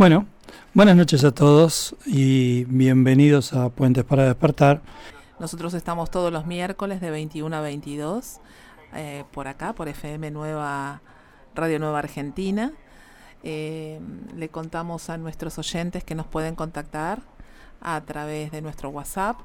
Bueno, buenas noches a todos y bienvenidos a Puentes para Despertar. Nosotros estamos todos los miércoles de 21 a 22 eh, por acá, por FM Nueva, Radio Nueva Argentina. Eh, le contamos a nuestros oyentes que nos pueden contactar a través de nuestro WhatsApp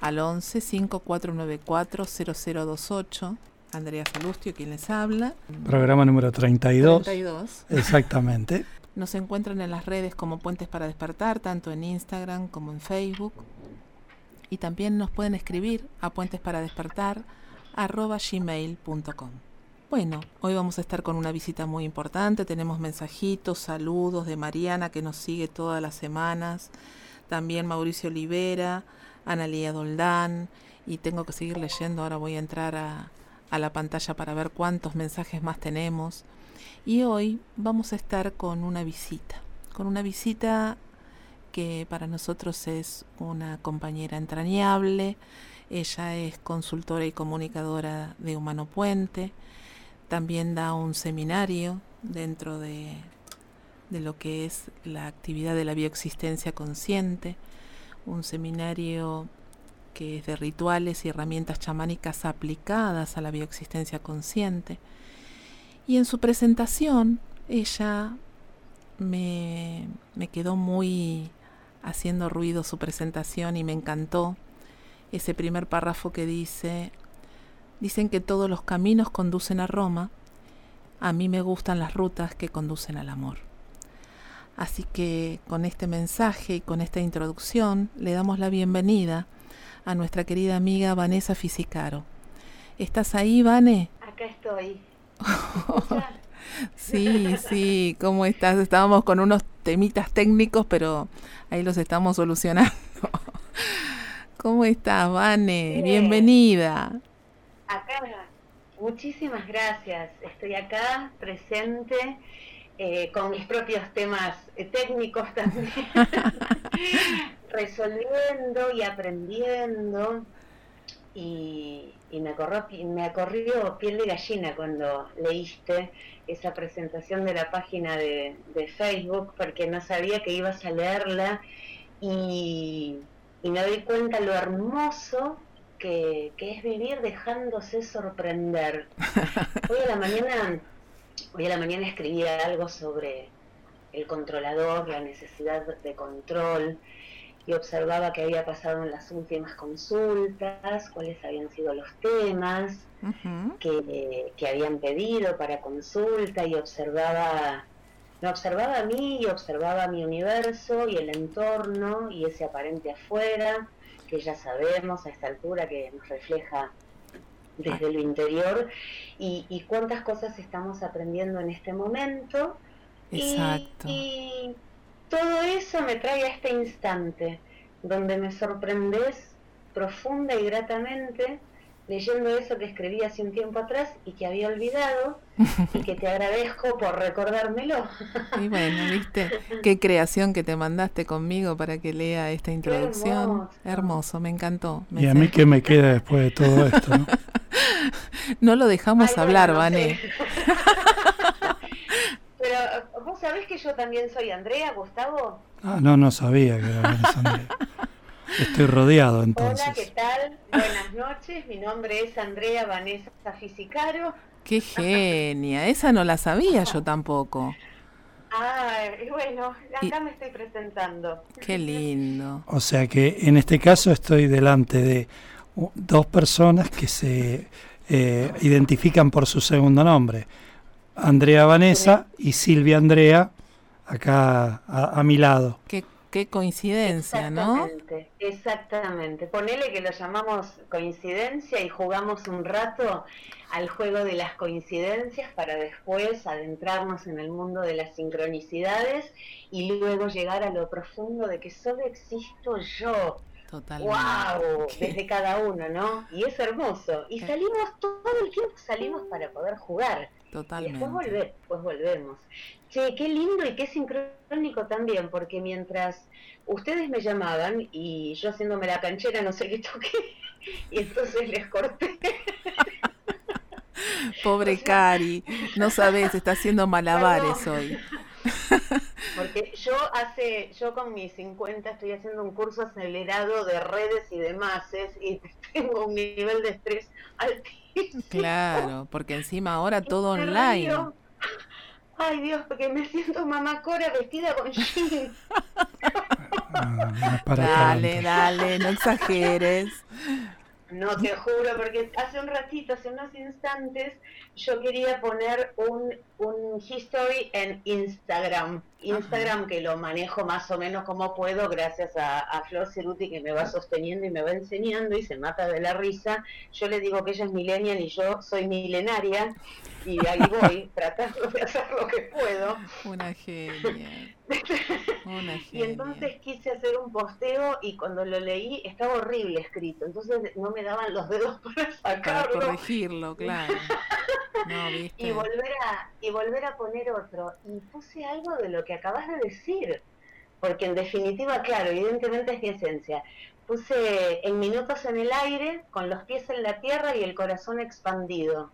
al 11 5494 0028. Andrea Salustio, quien les habla. Programa número 32. 32. Exactamente. Nos encuentran en las redes como Puentes para Despertar, tanto en Instagram como en Facebook. Y también nos pueden escribir a puentesparadespertar.gmail.com Bueno, hoy vamos a estar con una visita muy importante. Tenemos mensajitos, saludos de Mariana que nos sigue todas las semanas. También Mauricio Olivera, Analía Doldán. Y tengo que seguir leyendo. Ahora voy a entrar a, a la pantalla para ver cuántos mensajes más tenemos. Y hoy vamos a estar con una visita, con una visita que para nosotros es una compañera entrañable. Ella es consultora y comunicadora de Humano Puente. También da un seminario dentro de, de lo que es la actividad de la bioexistencia consciente. Un seminario que es de rituales y herramientas chamánicas aplicadas a la bioexistencia consciente. Y en su presentación, ella me, me quedó muy haciendo ruido su presentación y me encantó ese primer párrafo que dice, dicen que todos los caminos conducen a Roma, a mí me gustan las rutas que conducen al amor. Así que con este mensaje y con esta introducción le damos la bienvenida a nuestra querida amiga Vanessa Fisicaro. ¿Estás ahí, Vane? Acá estoy. sí, sí, ¿cómo estás? Estábamos con unos temitas técnicos, pero ahí los estamos solucionando. ¿Cómo estás, Vane? Bienvenida. Acá, muchísimas gracias. Estoy acá presente eh, con mis propios temas eh, técnicos también, resolviendo y aprendiendo. Y, me, corrió, me corrió piel de gallina cuando leíste esa presentación de la página de, Facebook, porque no sabía que ibas a leerla y, me doy cuenta lo hermoso que, que, es vivir dejándose sorprender. Hoy a la mañana Hoy a la mañana escribía algo sobre el controlador, la necesidad de control, y observaba qué había pasado en las últimas consultas, cuáles habían sido los temas que, que, habían pedido para consulta, y observaba, me observaba a mí y observaba mi universo y el entorno y ese aparente afuera, que ya sabemos a esta altura que nos refleja desde lo interior y, cuántas cosas estamos aprendiendo en este momento. Exacto. Y, todo eso me trae a este instante donde me sorprendes profunda y gratamente leyendo eso que escribí hace un tiempo atrás y que había olvidado y que te agradezco por recordármelo. Y bueno, viste, qué creación que te mandaste conmigo para que lea esta introducción. Hermoso. me encantó. y a mí qué me queda después de todo esto. ¿no? No lo dejamos hablar, Vane. Pero vos sabés que yo también soy Andrea, Gustavo. Ah, no, no sabía que era Andrea. Estoy rodeado entonces. Hola, ¿qué tal? Buenas noches, mi nombre es Andrea Vanessa Fisicaro. Qué genia, esa no la sabía yo tampoco. Ah, bueno, acá me estoy presentando. Qué lindo. O sea que en este caso estoy delante de dos personas que se eh, identifican por su segundo nombre, Andrea Vanessa y Silvia Andrea, acá a, mi lado. Qué, qué coincidencia, exactamente, ¿no? Exactamente. Ponele que lo llamamos coincidencia y jugamos un rato al juego de las coincidencias para después adentrarnos en el mundo de las sincronicidades y luego llegar a lo profundo de que solo existo yo ¡Wow! Desde cada uno, ¿no? Y es hermoso. Y salimos todo el tiempo, salimos para poder jugar. Totalmente. Y después, después volvemos. Che, qué lindo y qué sincrónico también, porque mientras ustedes me llamaban y yo haciéndome la canchera no sé qué toqué, y entonces les corté. Pobre Cari, no sabes, está haciendo malabares hoy. Porque yo hace, yo con mis 50 estoy haciendo un curso acelerado de redes y demás y tengo un nivel de estrés altísimo. Claro, porque encima ahora todo online. Ay Dios, porque me siento mamá Cora vestida con jeans. Ah, dale, dale, no exageres. No te juro, porque hace un ratito, hace unos instantes, yo quería poner un, un history en Instagram. Instagram que lo manejo más o menos como puedo gracias a, a Flor Ceruti que me va sosteniendo y me va enseñando y se mata de la risa. Yo le digo que ella es millennial y yo soy milenaria y ahí voy tratando de hacer lo que puedo. Una genia. Y entonces quise hacer un posteo y cuando lo leí estaba horrible escrito, entonces no me daban los dedos para sacarlo. Para corregirlo, claro. y volver a y volver a poner otro y puse algo de lo que acabas de decir, porque en definitiva, claro, evidentemente es mi esencia. Puse en minutos en el aire, con los pies en la tierra y el corazón expandido.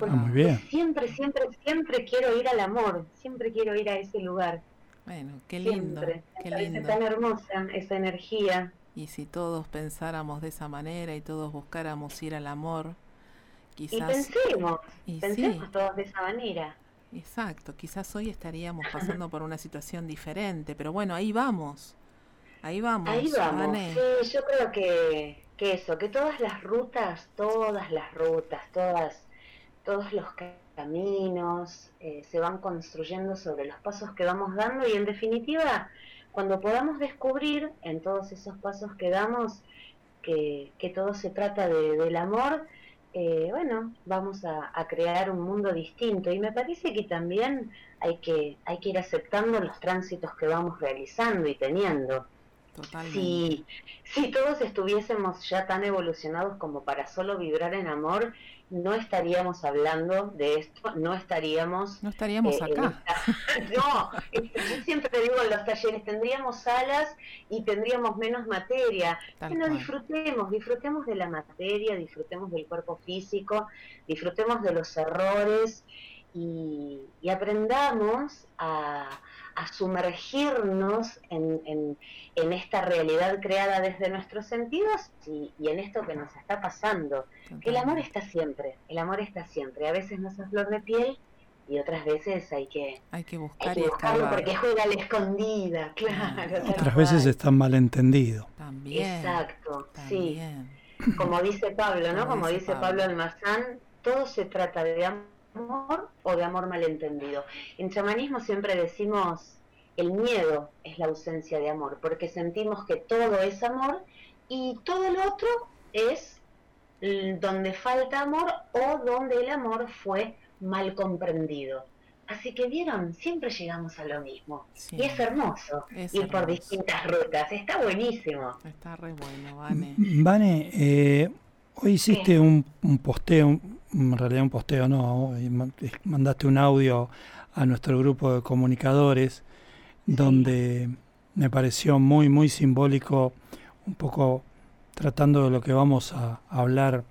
Ah, muy bien. Siempre, siempre, siempre quiero ir al amor, siempre quiero ir a ese lugar. Bueno, qué lindo. Qué lindo. tan hermosa esa energía. Y si todos pensáramos de esa manera y todos buscáramos ir al amor, quizás... Y pensemos, pensemos todos de esa manera. Exacto, quizás hoy estaríamos pasando por una situación diferente, pero bueno, ahí vamos. Ahí vamos. Ahí vamos. Sí, yo creo que, que eso, que todas las rutas, todas las rutas, todas todos los caminos eh, se van construyendo sobre los pasos que vamos dando y en definitiva, cuando podamos descubrir en todos esos pasos que damos que, todo se trata de, del amor, eh, bueno, vamos a, crear un mundo distinto y me parece que también hay que, hay que ir aceptando los tránsitos que vamos realizando y teniendo. Si, si todos estuviésemos ya tan evolucionados como para solo vibrar en amor, no estaríamos hablando de esto, no estaríamos... No estaríamos eh, acá. no, yo siempre digo en los talleres, tendríamos salas y tendríamos menos materia. que no disfrutemos, disfrutemos de la materia, disfrutemos del cuerpo físico, disfrutemos de los errores y aprendamos a a sumergirnos en, esta realidad creada desde nuestros sentidos y, en esto que nos está pasando. el amor está siempre, el amor está siempre. A veces nos es flor de piel y otras veces hay que, hay que buscar buscarlo porque juega a la escondida, claro. Otras veces está mal entendido. También. Exacto, sí. Como dice Pablo, ¿no? Como, dice Pablo Almazán, todo se trata de amor amor o de amor malentendido. En chamanismo siempre decimos el miedo es la ausencia de amor, porque sentimos que todo es amor y todo lo otro es donde falta amor o donde el amor fue mal comprendido. Así que vieron, siempre llegamos a lo mismo. y es hermoso ir por distintas rutas. Está buenísimo. Está re bueno, Vane. Vane, eh, hoy hiciste un, un, posteo, en realidad un posteo no, mandaste un audio a nuestro grupo de comunicadores donde me pareció muy, muy simbólico, un poco tratando de lo que vamos a hablar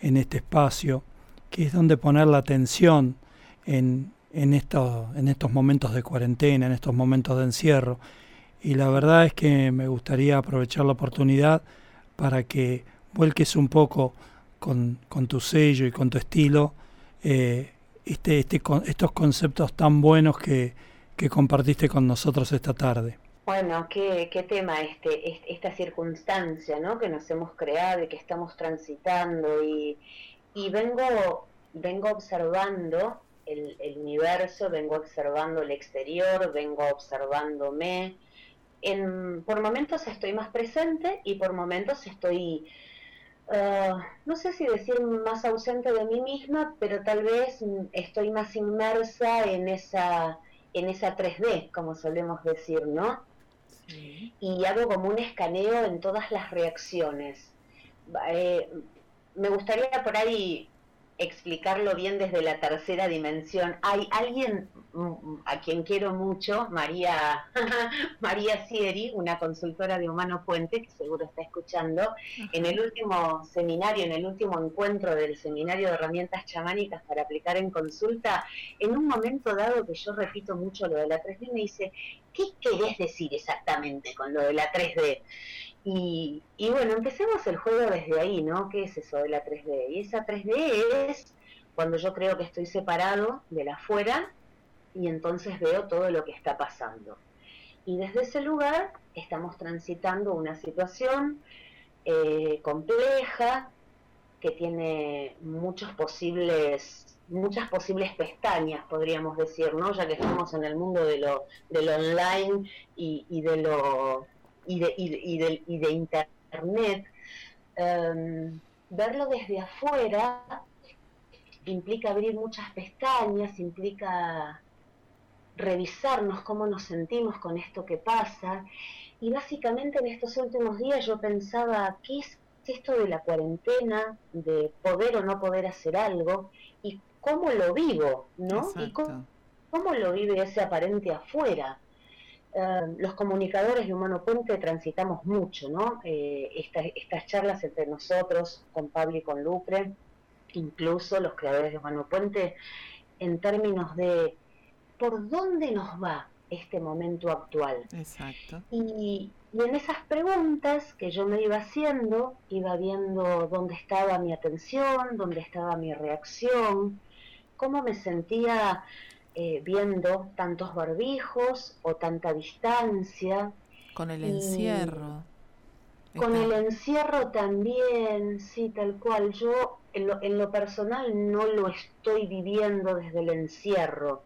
en este espacio, que es donde poner la atención en, en, en estos momentos de cuarentena, en estos momentos de encierro. Y la verdad es que me gustaría aprovechar la oportunidad para que vuelques un poco con, con tu sello y con tu estilo eh, este, este, estos conceptos tan buenos que, que compartiste con nosotros esta tarde. Bueno, qué, qué tema este, esta circunstancia ¿no? que nos hemos creado y que estamos transitando y, y vengo, vengo observando el, el, universo, vengo observando el exterior, vengo observándome. En, por momentos estoy más presente y por momentos estoy eh, no sé si decir más ausente de mí misma, pero tal vez estoy más inmersa en esa, en esa 3D, como solemos decir, ¿no? Y hago como un escaneo en todas las reacciones. Eh, me gustaría por ahí explicarlo bien desde la tercera dimensión. Hay alguien mm, a quien quiero mucho, María, María Sieri, una consultora de Humano Puente, que seguro está escuchando, en el último seminario, en el último encuentro del seminario de herramientas chamánicas para aplicar en consulta, en un momento dado que yo repito mucho lo de la 3D, me dice, ¿qué querés decir exactamente con lo de la 3D? Y, bueno, empecemos el juego desde ahí, ¿no? ¿Qué es eso de la 3D? Y esa 3D es cuando yo creo que estoy separado de la afuera y entonces veo todo lo que está pasando. Y desde ese lugar estamos transitando una situación eh, compleja que tiene muchos posibles muchas posibles pestañas, podríamos decir, ¿no? Ya que estamos en el mundo de lo, de lo online y de lo y de, y, de, y de Internet, em, verlo desde afuera implica abrir muchas pestañas, implica revisarnos cómo nos sentimos con esto que pasa. Y básicamente en estos últimos días yo pensaba, ¿qué es esto de la cuarentena, de poder o no poder hacer algo? ¿Y cómo lo vivo? ¿no? ¿Y cómo, cómo, lo vive ese aparente afuera? Eh, los comunicadores de Humano Puente transitamos mucho, ¿no? Eh, estas charlas entre nosotros, con Pablo y con Lucre, incluso los creadores de Humano Puente, en términos de por dónde nos va este momento actual. Exacto. Y, y en esas preguntas que yo me iba haciendo, iba viendo dónde estaba mi atención, dónde estaba mi reacción, cómo me sentía eh, viendo tantos barbijos o tanta distancia. Con el encierro. Con el encierro también, sí, tal cual. Yo en lo, en lo personal no lo estoy viviendo desde el encierro.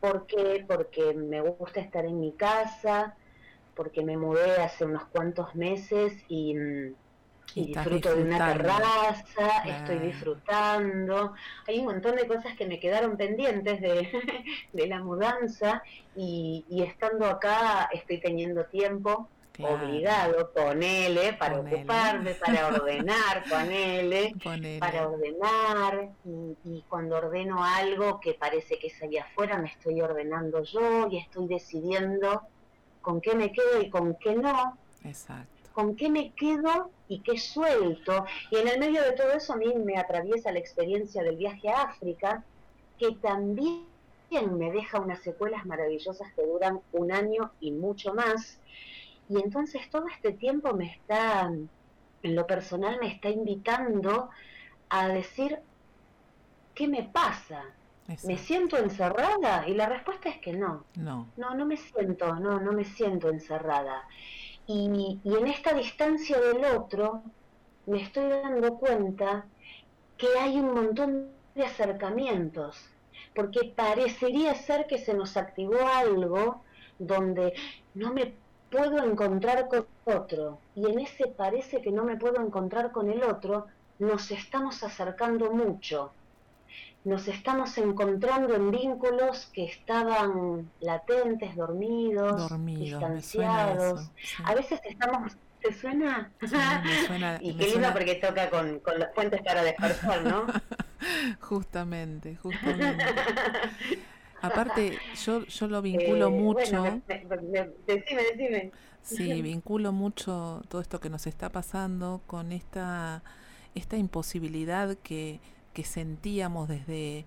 ¿Por qué? Porque me gusta estar en mi casa, porque me mudé hace unos cuantos meses y mm, y disfruto de una terraza, estoy disfrutando. Hay un montón de cosas que me quedaron pendientes de, de la mudanza y, y, estando acá estoy teniendo tiempo obligado, ponele, para ocuparme, para ordenar, ponele, para ordenar. Y, y cuando ordeno algo que parece que es allá afuera, me estoy ordenando yo y estoy decidiendo con qué me quedo y con qué no. Exacto con qué me quedo y qué suelto. Y en el medio de todo eso a mí me atraviesa la experiencia del viaje a África, que también me deja unas secuelas maravillosas que duran un año y mucho más. Y entonces todo este tiempo me está, en lo personal, me está invitando a decir, ¿qué me pasa? ¿Me siento encerrada? Y la respuesta es que no. No. No, no me siento, no, no me siento encerrada. Y, en esta distancia del otro me estoy dando cuenta que hay un montón de acercamientos, porque parecería ser que se nos activó algo donde no me puedo encontrar con otro, y en ese parece que no me puedo encontrar con el otro, nos estamos acercando mucho nos estamos encontrando en vínculos que estaban latentes, dormidos, distanciados. A veces estamos ¿Te suena? y qué lindo porque toca con, con los puentes para despertar, ¿no? justamente, justamente. Aparte, yo, yo lo vinculo eh, mucho. decime, decime. Sí, vinculo mucho todo esto que nos está pasando con esta, esta imposibilidad que que sentíamos desde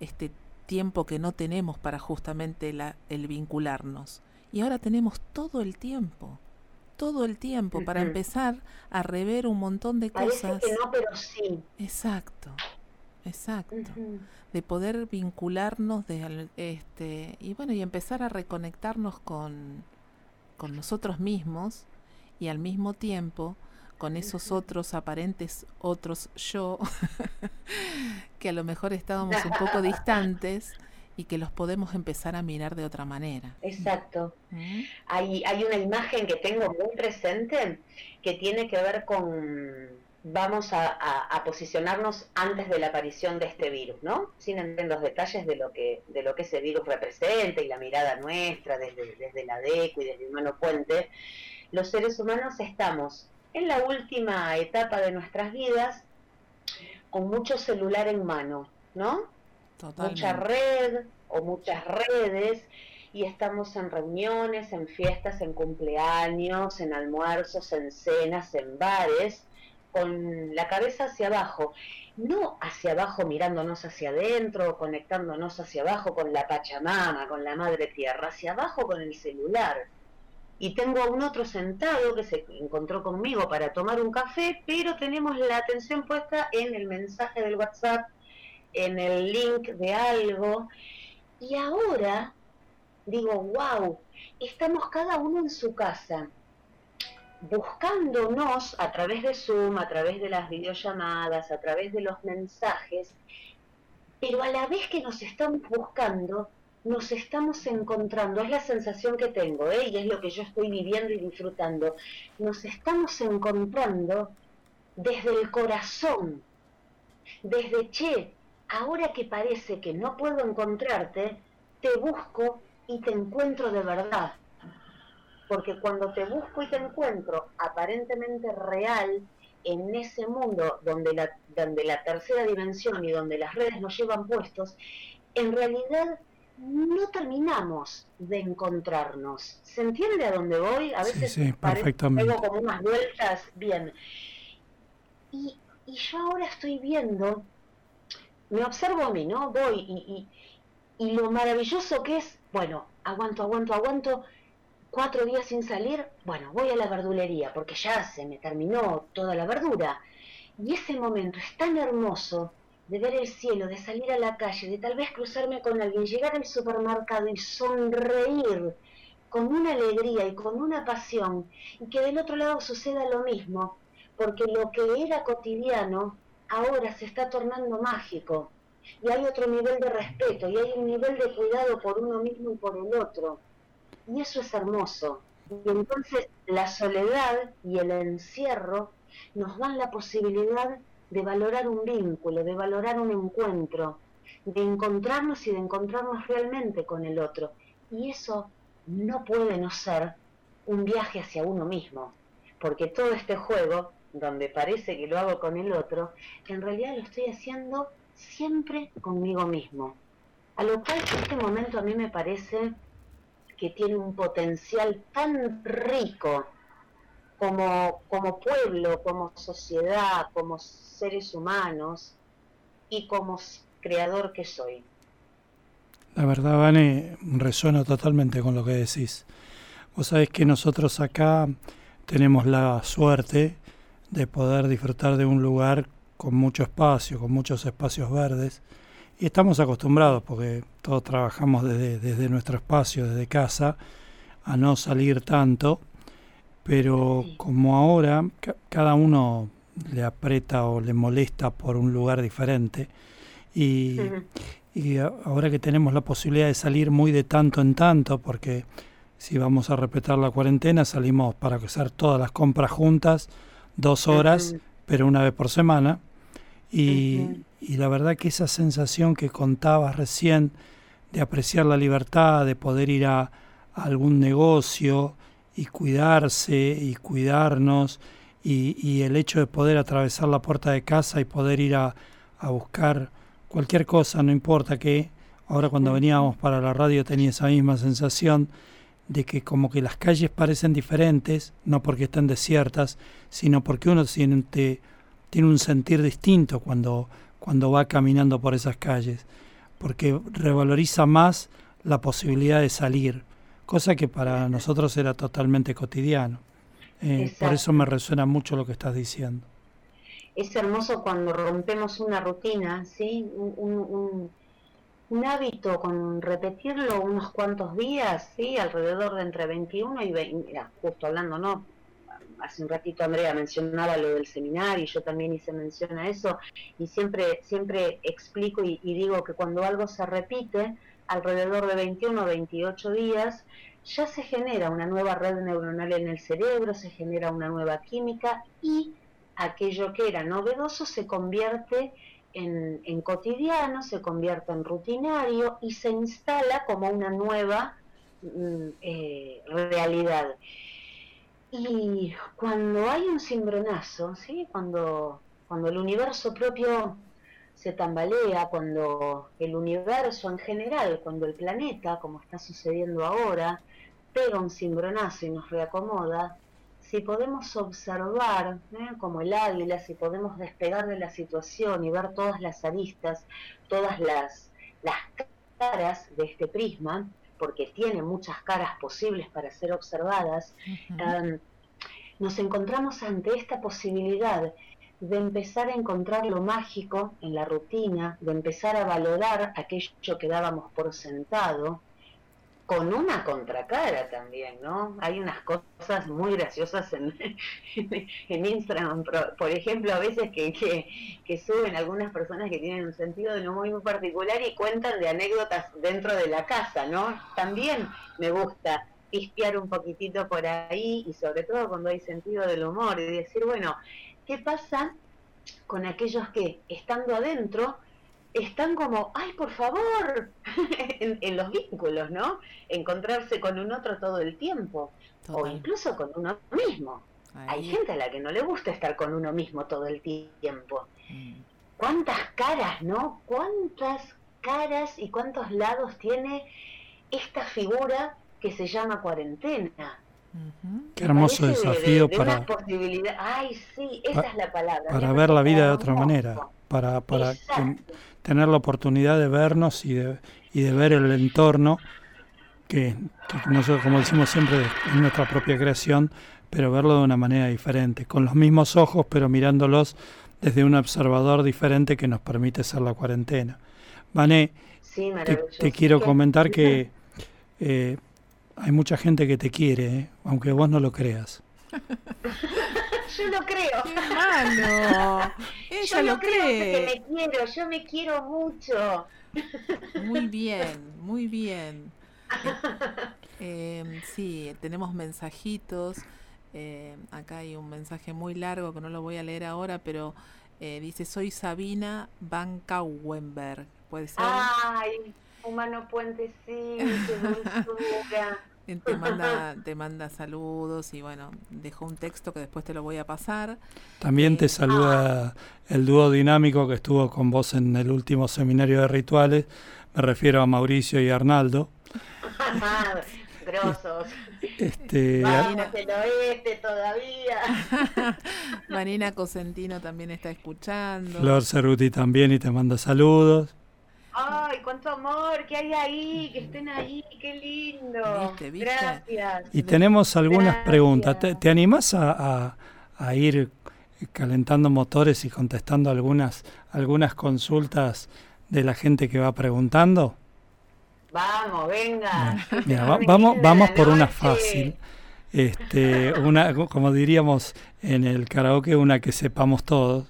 este tiempo que no tenemos para justamente la, el vincularnos. Y ahora tenemos todo el tiempo, todo el tiempo para empezar a rever un montón de cosas. Que no, pero sí. Exacto, exacto. De poder vincularnos de este y bueno y empezar a reconectarnos con con nosotros mismos y al mismo tiempo con esos otros aparentes otros yo, que a lo mejor estábamos un poco distantes y que los podemos empezar a mirar de otra manera. Exacto. ¿Mm? Hay, hay una imagen que tengo muy presente que tiene que ver con vamos a, posicionarnos antes de la aparición de este virus, ¿no? Sin entrar en los detalles de lo que de lo que ese virus representa y la mirada nuestra desde, desde la DECO y desde Humano Puente, los seres humanos estamos en la última etapa de nuestras vidas, con mucho celular en mano, ¿no? Mucha red o muchas redes y estamos en reuniones, en fiestas, en cumpleaños, en almuerzos, en cenas, en bares, con la cabeza hacia abajo, no hacia abajo mirándonos hacia adentro, conectándonos hacia abajo con la Pachamama, con la Madre Tierra, hacia abajo con el celular. Y tengo a un otro sentado que se encontró conmigo para tomar un café, pero tenemos la atención puesta en el mensaje del WhatsApp, en el link de algo. Y ahora digo, wow, estamos cada uno en su casa, buscándonos a través de Zoom, a través de las videollamadas, a través de los mensajes, pero a la vez que nos estamos buscando, nos estamos encontrando, es la sensación que tengo, ¿eh? y es lo que yo estoy viviendo y disfrutando, nos estamos encontrando desde el corazón, desde, che, ahora que parece que no puedo encontrarte, te busco y te encuentro de verdad. Porque cuando te busco y te encuentro aparentemente real en ese mundo donde la, donde la tercera dimensión y donde las redes nos llevan puestos, en realidad no terminamos de encontrarnos. ¿Se entiende a dónde voy? A veces sí, perfectamente. Tengo como unas vueltas bien. Y, y, yo ahora estoy viendo, me observo a mí, ¿no? Voy y, y, y lo maravilloso que es bueno, aguanto, aguanto, aguanto, cuatro días sin salir, bueno, voy a la verdulería porque ya se me terminó toda la verdura. Y ese momento es tan hermoso de ver el cielo, de salir a la calle, de tal vez cruzarme con alguien, llegar al supermercado y sonreír con una alegría y con una pasión, y que del otro lado suceda lo mismo, porque lo que era cotidiano ahora se está tornando mágico y hay otro nivel de respeto y hay un nivel de cuidado por uno mismo y por el otro. Y eso es hermoso. Y entonces la soledad y el encierro nos dan la posibilidad de valorar un vínculo, de valorar un encuentro, de encontrarnos y de encontrarnos realmente con el otro. Y eso no puede no ser un viaje hacia uno mismo, porque todo este juego, donde parece que lo hago con el otro, en realidad lo estoy haciendo siempre conmigo mismo. A lo cual este momento a mí me parece que tiene un potencial tan rico como, como pueblo, como sociedad, como seres humanos y como creador que soy. La verdad, Vane, resueno totalmente con lo que decís. Vos sabés que nosotros acá tenemos la suerte de poder disfrutar de un lugar con mucho espacio, con muchos espacios verdes. Y estamos acostumbrados, porque todos trabajamos desde, desde nuestro espacio, desde casa, a no salir tanto, pero como ahora cada uno le aprieta o le molesta por un lugar diferente, y, y ahora que tenemos la posibilidad de salir muy de tanto en tanto, porque si vamos a respetar la cuarentena, salimos para hacer todas las compras juntas, dos horas, pero una vez por semana. Y, la verdad que esa sensación que contabas recién de apreciar la libertad, de poder ir a, algún negocio y cuidarse y cuidarnos, y, el hecho de poder atravesar la puerta de casa y poder ir a, a buscar cualquier cosa, no importa qué. Ahora cuando veníamos para la radio tenía esa misma sensación de que como que las calles parecen diferentes, no porque estén desiertas, sino porque uno siente tiene un sentir distinto cuando, cuando va caminando por esas calles, porque revaloriza más la posibilidad de salir, cosa que para nosotros era totalmente cotidiano. Eh, por eso me resuena mucho lo que estás diciendo. Es hermoso cuando rompemos una rutina, ¿sí? un, un, hábito con repetirlo unos cuantos días, ¿sí? alrededor de entre 21 y 20, mira, justo hablando, ¿no? hace un ratito Andrea mencionaba lo del seminario, y yo también hice mención a eso, y siempre, siempre explico y, digo que cuando algo se repite, alrededor de 21 o 28 días, ya se genera una nueva red neuronal en el cerebro, se genera una nueva química y aquello que era novedoso se convierte en, en cotidiano, se convierte en rutinario y se instala como una nueva mm, eh, realidad. Y cuando hay un cimbronazo, ¿sí? cuando cuando el universo propio se tambalea, cuando el universo en general, cuando el planeta, como está sucediendo ahora, pega un cimbronazo y nos reacomoda, si podemos observar, ¿eh? como el águila, si podemos despegar de la situación y ver todas las aristas, todas las, las caras de este prisma, porque tiene muchas caras posibles para ser observadas, em, nos encontramos ante esta posibilidad de empezar a encontrar lo mágico en la rutina, de empezar a valorar aquello que dábamos por sentado, con una contracara también, ¿no? Hay unas cosas muy graciosas en, en Instagram, por ejemplo, a veces que, que, suben algunas personas que tienen un sentido de humor muy particular y cuentan de anécdotas dentro de la casa, ¿no? También me gusta pispear un poquitito por ahí y sobre todo cuando hay sentido del humor y decir, bueno, ¿qué pasa con aquellos que estando adentro están como, ay, por favor, en, los vínculos, ¿no? Encontrarse con un otro todo el tiempo, o incluso con uno mismo. Hay gente a la que no le gusta estar con uno mismo todo el tiempo. Mm. ¿Cuántas caras, no? ¿Cuántas caras y cuántos lados tiene esta figura que se llama cuarentena? Qué hermoso desafío para, Ay, sí, esa es la palabra. para ver la vida de otra manera, para, para tener la oportunidad de vernos y de, y de ver el entorno que, nosotros, como decimos siempre, es nuestra propia creación, pero verlo de una manera diferente, con los mismos ojos, pero mirándolos desde un observador diferente que nos permite ser la cuarentena. Vané, te, quiero comentar que eh, hay mucha gente que te quiere, eh, aunque vos no lo creas. yo lo creo. Qué malo. Ella yo lo, cree. me quiero, yo me quiero mucho. Muy bien, muy bien. Eh, sí, tenemos mensajitos. Eh, acá hay un mensaje muy largo que no lo voy a leer ahora, pero eh, dice: Soy Sabina Van Kauwenberg. ¿Puede ser? Ay, humano puente, sí, qué te manda, te manda saludos y bueno, dejó un texto que después te lo voy a pasar. También te eh, saluda el dúo dinámico que estuvo con vos en el último seminario de rituales. Me refiero a Mauricio y Arnaldo. Grosos. Este, Vamos el oeste todavía. Marina Cosentino también está escuchando. Flor Cerruti también y te manda saludos. Ay, cuánto amor que hay ahí, que estén ahí, qué lindo. Gracias. Y tenemos algunas preguntas. ¿Te, animas a, ir calentando motores y contestando algunas, algunas consultas de la gente que va preguntando? Vamos, venga. vamos, vamos por una fácil. Este, una, como diríamos en el karaoke, una que sepamos todos.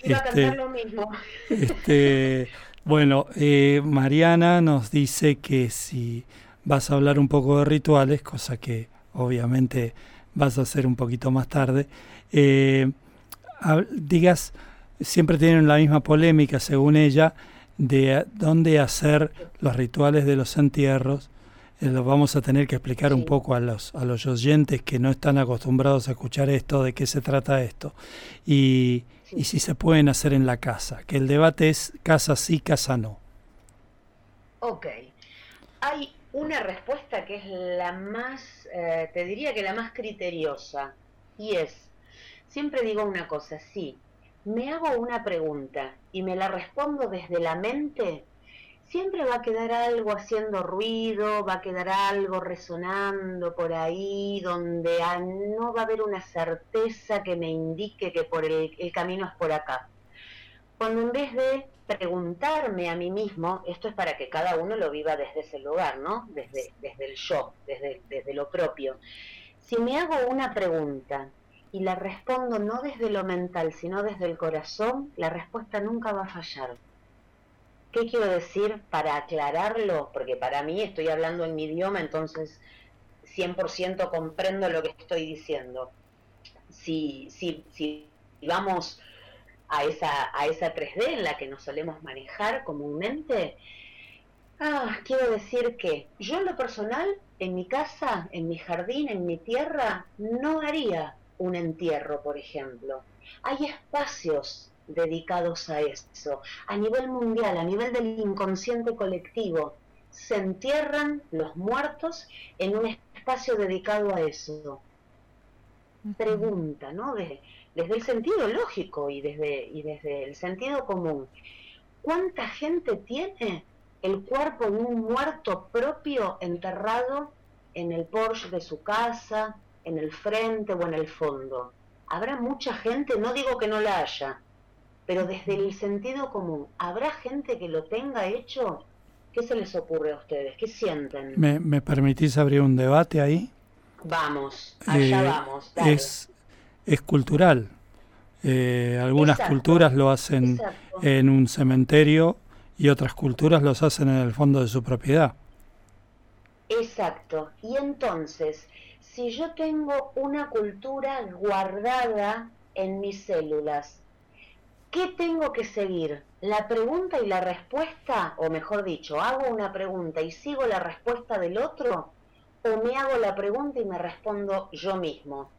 este, lo mismo. Este, bueno, eh, Mariana nos dice que si vas a hablar un poco de rituales, cosa que obviamente vas a hacer un poquito más tarde, eh, digas, siempre tienen la misma polémica, según ella, de dónde hacer los rituales de los entierros. Eh, lo vamos a tener que explicar un poco a los, a los oyentes que no están acostumbrados a escuchar esto, de qué se trata esto. Y, y si se pueden hacer en la casa, que el debate es casa sí, casa no. Ok. Hay una respuesta que es la más, eh, te diría que la más criteriosa, y es, siempre digo una cosa, sí, me hago una pregunta y me la respondo desde la mente, siempre va a quedar algo haciendo ruido, va a quedar algo resonando por ahí, donde no va a haber una certeza que me indique que por el, camino es por acá. Cuando en vez de preguntarme a mí mismo, esto es para que cada uno lo viva desde ese lugar, ¿no? Desde, desde el yo, desde, desde lo propio. Si me hago una pregunta y la respondo no desde lo mental, sino desde el corazón, la respuesta nunca va a fallar. ¿Qué quiero decir para aclararlo? Porque para mí estoy hablando en mi idioma, entonces 100% comprendo lo que estoy diciendo. Si, si, si vamos a esa, a esa 3D en la que nos solemos manejar comúnmente, ah, quiero decir que yo en lo personal, en mi casa, en mi jardín, en mi tierra, no haría un entierro, por ejemplo. Hay espacios dedicados a eso. A nivel mundial, a nivel del inconsciente colectivo, se entierran los muertos en un espacio dedicado a eso. Pregunta, ¿no? Desde, desde el sentido lógico y desde, y desde el sentido común. ¿Cuánta gente tiene el cuerpo de un muerto propio enterrado en el Porsche de su casa, en el frente o en el fondo? Habrá mucha gente, no digo que no la haya, pero desde el sentido común, ¿habrá gente que lo tenga hecho? ¿Qué se les ocurre a ustedes? ¿Qué sienten? ¿Me, me permitís abrir un debate ahí? Vamos, allá Eh, vamos. dale. Es, es cultural. Eh, algunas Exacto, culturas lo hacen Exacto. en un cementerio y otras culturas los hacen en el fondo de su propiedad. Exacto. Y entonces, si yo tengo una cultura guardada en mis células, ¿qué tengo que seguir? ¿La pregunta y la respuesta? O mejor dicho, ¿hago una pregunta y sigo la respuesta del otro? ¿O me hago la pregunta y me respondo yo mismo?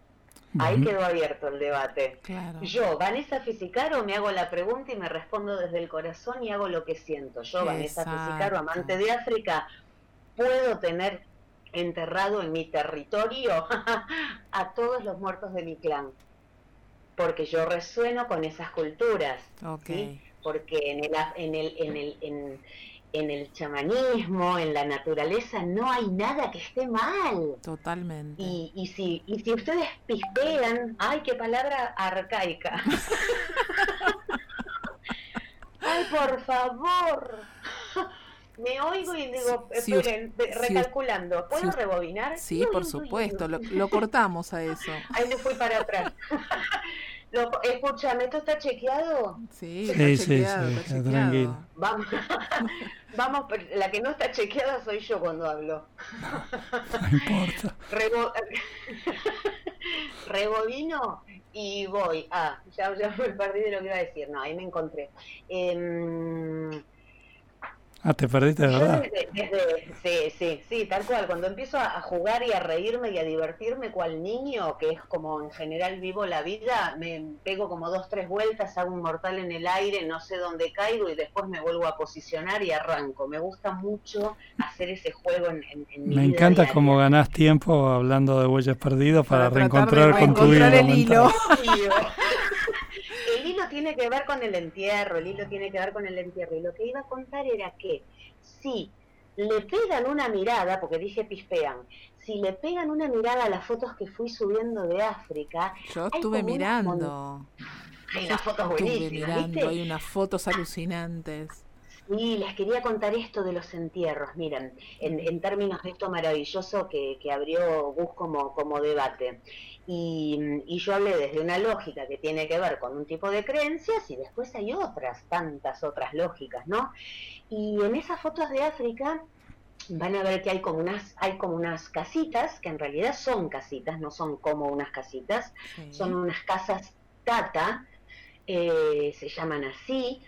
Ahí quedó abierto el debate. Claro. Yo, Vanessa Fisicaro, me hago la pregunta y me respondo desde el corazón y hago lo que siento. Yo, Vanessa Fisicaro, amante de África, puedo tener enterrado en mi territorio a todos los muertos de mi clan. Porque yo resueno con esas culturas. Ok. ¿sí? Porque en el, en el, en el, en, en el chamanismo, en la naturaleza, no hay nada que esté mal. Totalmente. Y, y, si, y si ustedes pispean, ay, qué palabra arcaica. ay, por favor. Me oigo y digo, Si- esperen, si recalculando, ¿puedo si rebobinar? Sí, por supuesto. Lo, lo cortamos a eso. Ahí me fui para atrás. Lo, escúchame, ¿esto está chequeado? Sí, Sí, está sí, sí, chequeado, está está chequeado. tranquilo. Vamos, vamos, pero la que no está chequeada soy yo cuando hablo. No importa. Rebo- Rebobino y voy. Ah, ya, ya me perdí de lo que iba a decir. No, ahí me encontré. Em, Ah, te perdiste de yo verdad. desde- desde- sí, sí, sí, tal cual. Cuando empiezo a, a jugar y a reírme y a divertirme cual niño, que es como en general vivo la vida, me pego como dos, tres vueltas, hago un mortal en el aire, no sé dónde caigo y después me vuelvo a posicionar y arranco. Me gusta mucho hacer ese juego en, en- en mi Me vida encanta diaria. cómo ganás tiempo hablando de huellas perdidas para, Para reencontrar con tu vida. reencontrar el hilo. El hilo tiene que ver con el entierro, el hilo tiene que ver con el entierro. Y lo que iba a contar era que si le pegan una mirada, porque dije pispean, si le pegan una mirada a las fotos que fui subiendo de África, Yo estuve mirando. hay unas fotos Estuve buenísimas, mirando. ¿viste? Hay unas fotos alucinantes. Y les quería contar esto de los entierros, miren, en, en términos de esto maravilloso que, que abrió Gus como, como debate. Y, y yo hablé desde una lógica que tiene que ver con un tipo de creencias y después hay otras, tantas otras lógicas, ¿no? Y en esas fotos de África van a ver que hay como unas, hay como unas casitas, que en realidad son casitas, no son como unas casitas, Sí. son unas casas tata, eh, se llaman así,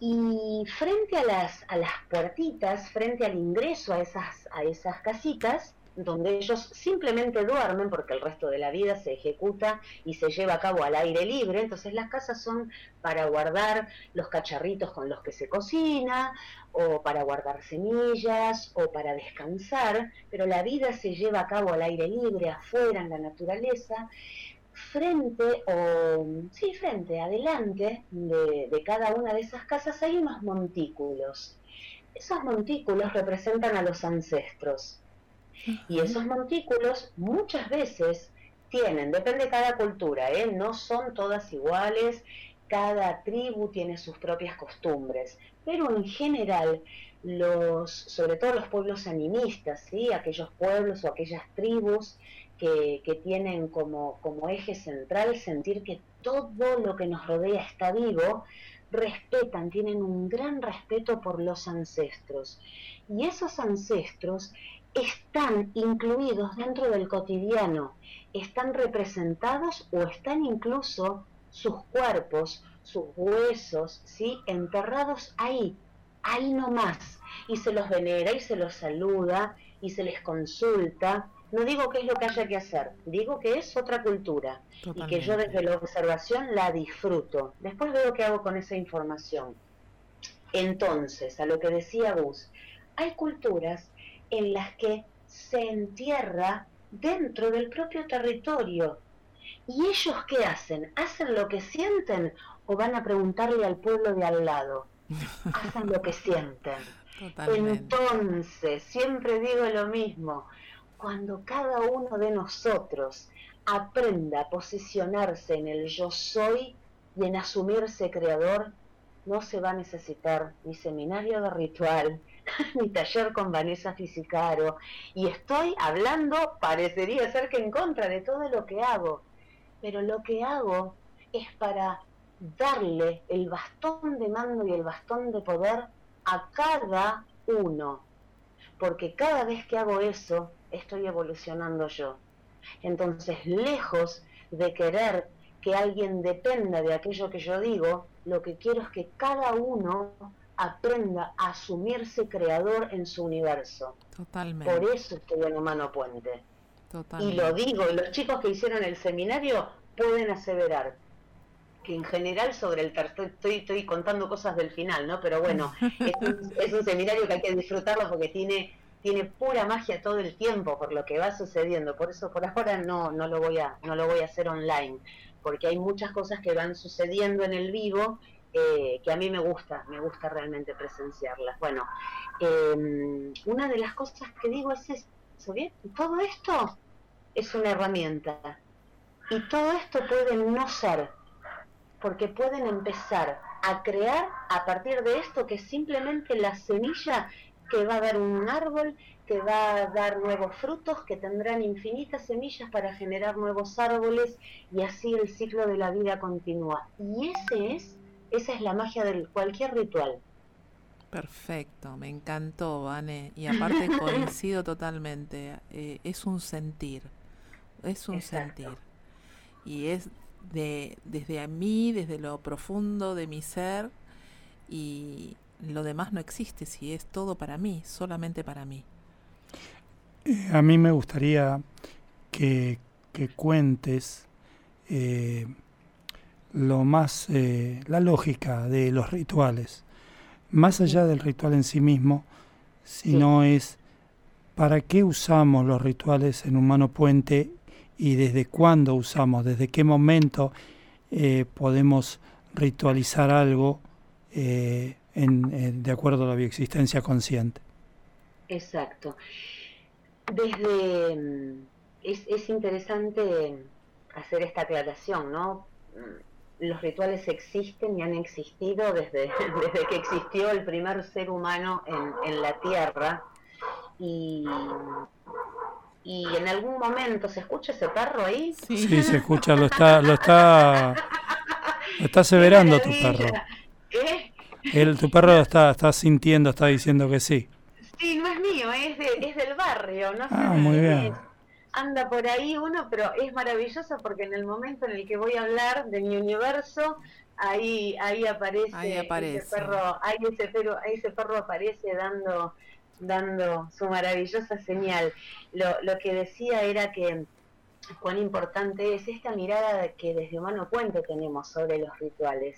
y frente a las, a las puertitas, frente al ingreso a esas, a esas casitas, donde ellos simplemente duermen porque el resto de la vida se ejecuta y se lleva a cabo al aire libre, entonces las casas son para guardar los cacharritos con los que se cocina, o para guardar semillas, o para descansar, pero la vida se lleva a cabo al aire libre, afuera, en la naturaleza, frente o sí frente adelante de, de cada una de esas casas hay unos montículos. Esos montículos representan a los ancestros. Y esos montículos muchas veces tienen depende de cada cultura ¿eh? no son todas iguales cada tribu tiene sus propias costumbres. Pero en general los sobre todo los pueblos animistas sí aquellos pueblos o aquellas tribus que, tienen como, como eje central sentir que todo lo que nos rodea está vivo, respetan, tienen un gran respeto por los ancestros. Y esos ancestros están incluidos dentro del cotidiano, están representados o están incluso sus cuerpos, sus huesos, ¿sí? enterrados ahí, ahí nomás. Y se los venera y se los saluda y se les consulta No digo que es lo que haya que hacer, digo que es otra cultura y que yo desde la observación la disfruto. Después veo qué hago con esa información. Entonces, a lo que decía Gus, hay culturas en las que se entierra dentro del propio territorio. ¿Y ellos qué hacen? ¿Hacen lo que sienten o van a preguntarle al pueblo de al lado? Hacen lo que sienten. Entonces, siempre digo lo mismo, cuando cada uno de nosotros aprenda a posicionarse en el yo soy y en asumirse creador, no se va a necesitar ni seminario de ritual, ni taller con Vanessa Fisicaro, y estoy hablando, parecería ser que en contra de todo lo que hago, pero lo que hago es para darle el bastón de mando y el bastón de poder a cada uno, porque cada vez que hago eso, estoy evolucionando yo. Entonces, lejos de querer que alguien dependa de aquello que yo digo, lo que quiero es que cada uno aprenda a asumirse creador en su universo. Totalmente. Por eso estoy en Humano Puente. Totalmente. Y lo digo, los chicos que hicieron el seminario pueden aseverar que en general sobre el tercer, estoy, estoy contando cosas del final, ¿no? Pero bueno, es un seminario que hay que disfrutarlo porque tiene tiene pura magia todo el tiempo por lo que va sucediendo. Por eso por ahora no, no, lo voy a, no lo voy a hacer online, porque hay muchas cosas que van sucediendo en el vivo eh, que a mí me gusta, me gusta realmente presenciarlas. Bueno, em, una de las cosas que digo es eso, ¿bien? Todo esto es una herramienta y todo esto puede no ser, porque pueden empezar a crear a partir de esto que simplemente la semilla que va a dar un árbol, que va a dar nuevos frutos, que tendrán infinitas semillas para generar nuevos árboles y así el ciclo de la vida continúa. Y ese es, esa es la magia de cualquier ritual. Perfecto, me encantó, Vane. Y aparte coincido totalmente. Eh, es un sentir, es un sentir. Y es de, desde a mí, desde lo profundo de mi ser, y, lo demás no existe, si es todo para mí, solamente para mí. Eh, a mí me gustaría que, cuentes eh, lo más, eh, la lógica de los rituales, más allá del ritual en sí mismo, sino es para qué usamos los rituales en Humano Puente y desde cuándo usamos, desde qué momento podemos ritualizar algo en, de acuerdo a la bioexistencia consciente. Exacto. Desde mm, es, es interesante hacer esta aclaración, ¿no? Mm, los rituales existen y han existido desde, desde que existió el primer ser humano en, en la Tierra. Y, y en algún momento, ¿se escucha ese perro ahí? Sí, se escucha, lo está, lo está, lo está aseverando tu perro. ¿Qué? El, tu perro está, está sintiendo, está diciendo que sí. Sí, no es mío, es, es del barrio, no ah, muy bien. anda por ahí uno, pero es maravilloso porque en el momento en el que voy a hablar de mi universo, ahí ahí aparece, ahí aparece. ese perro, ahí ese perro, ahí ese perro aparece dando dando su maravillosa señal. Lo, lo que decía era que cuán importante es esta mirada que desde Humano Puente tenemos sobre los rituales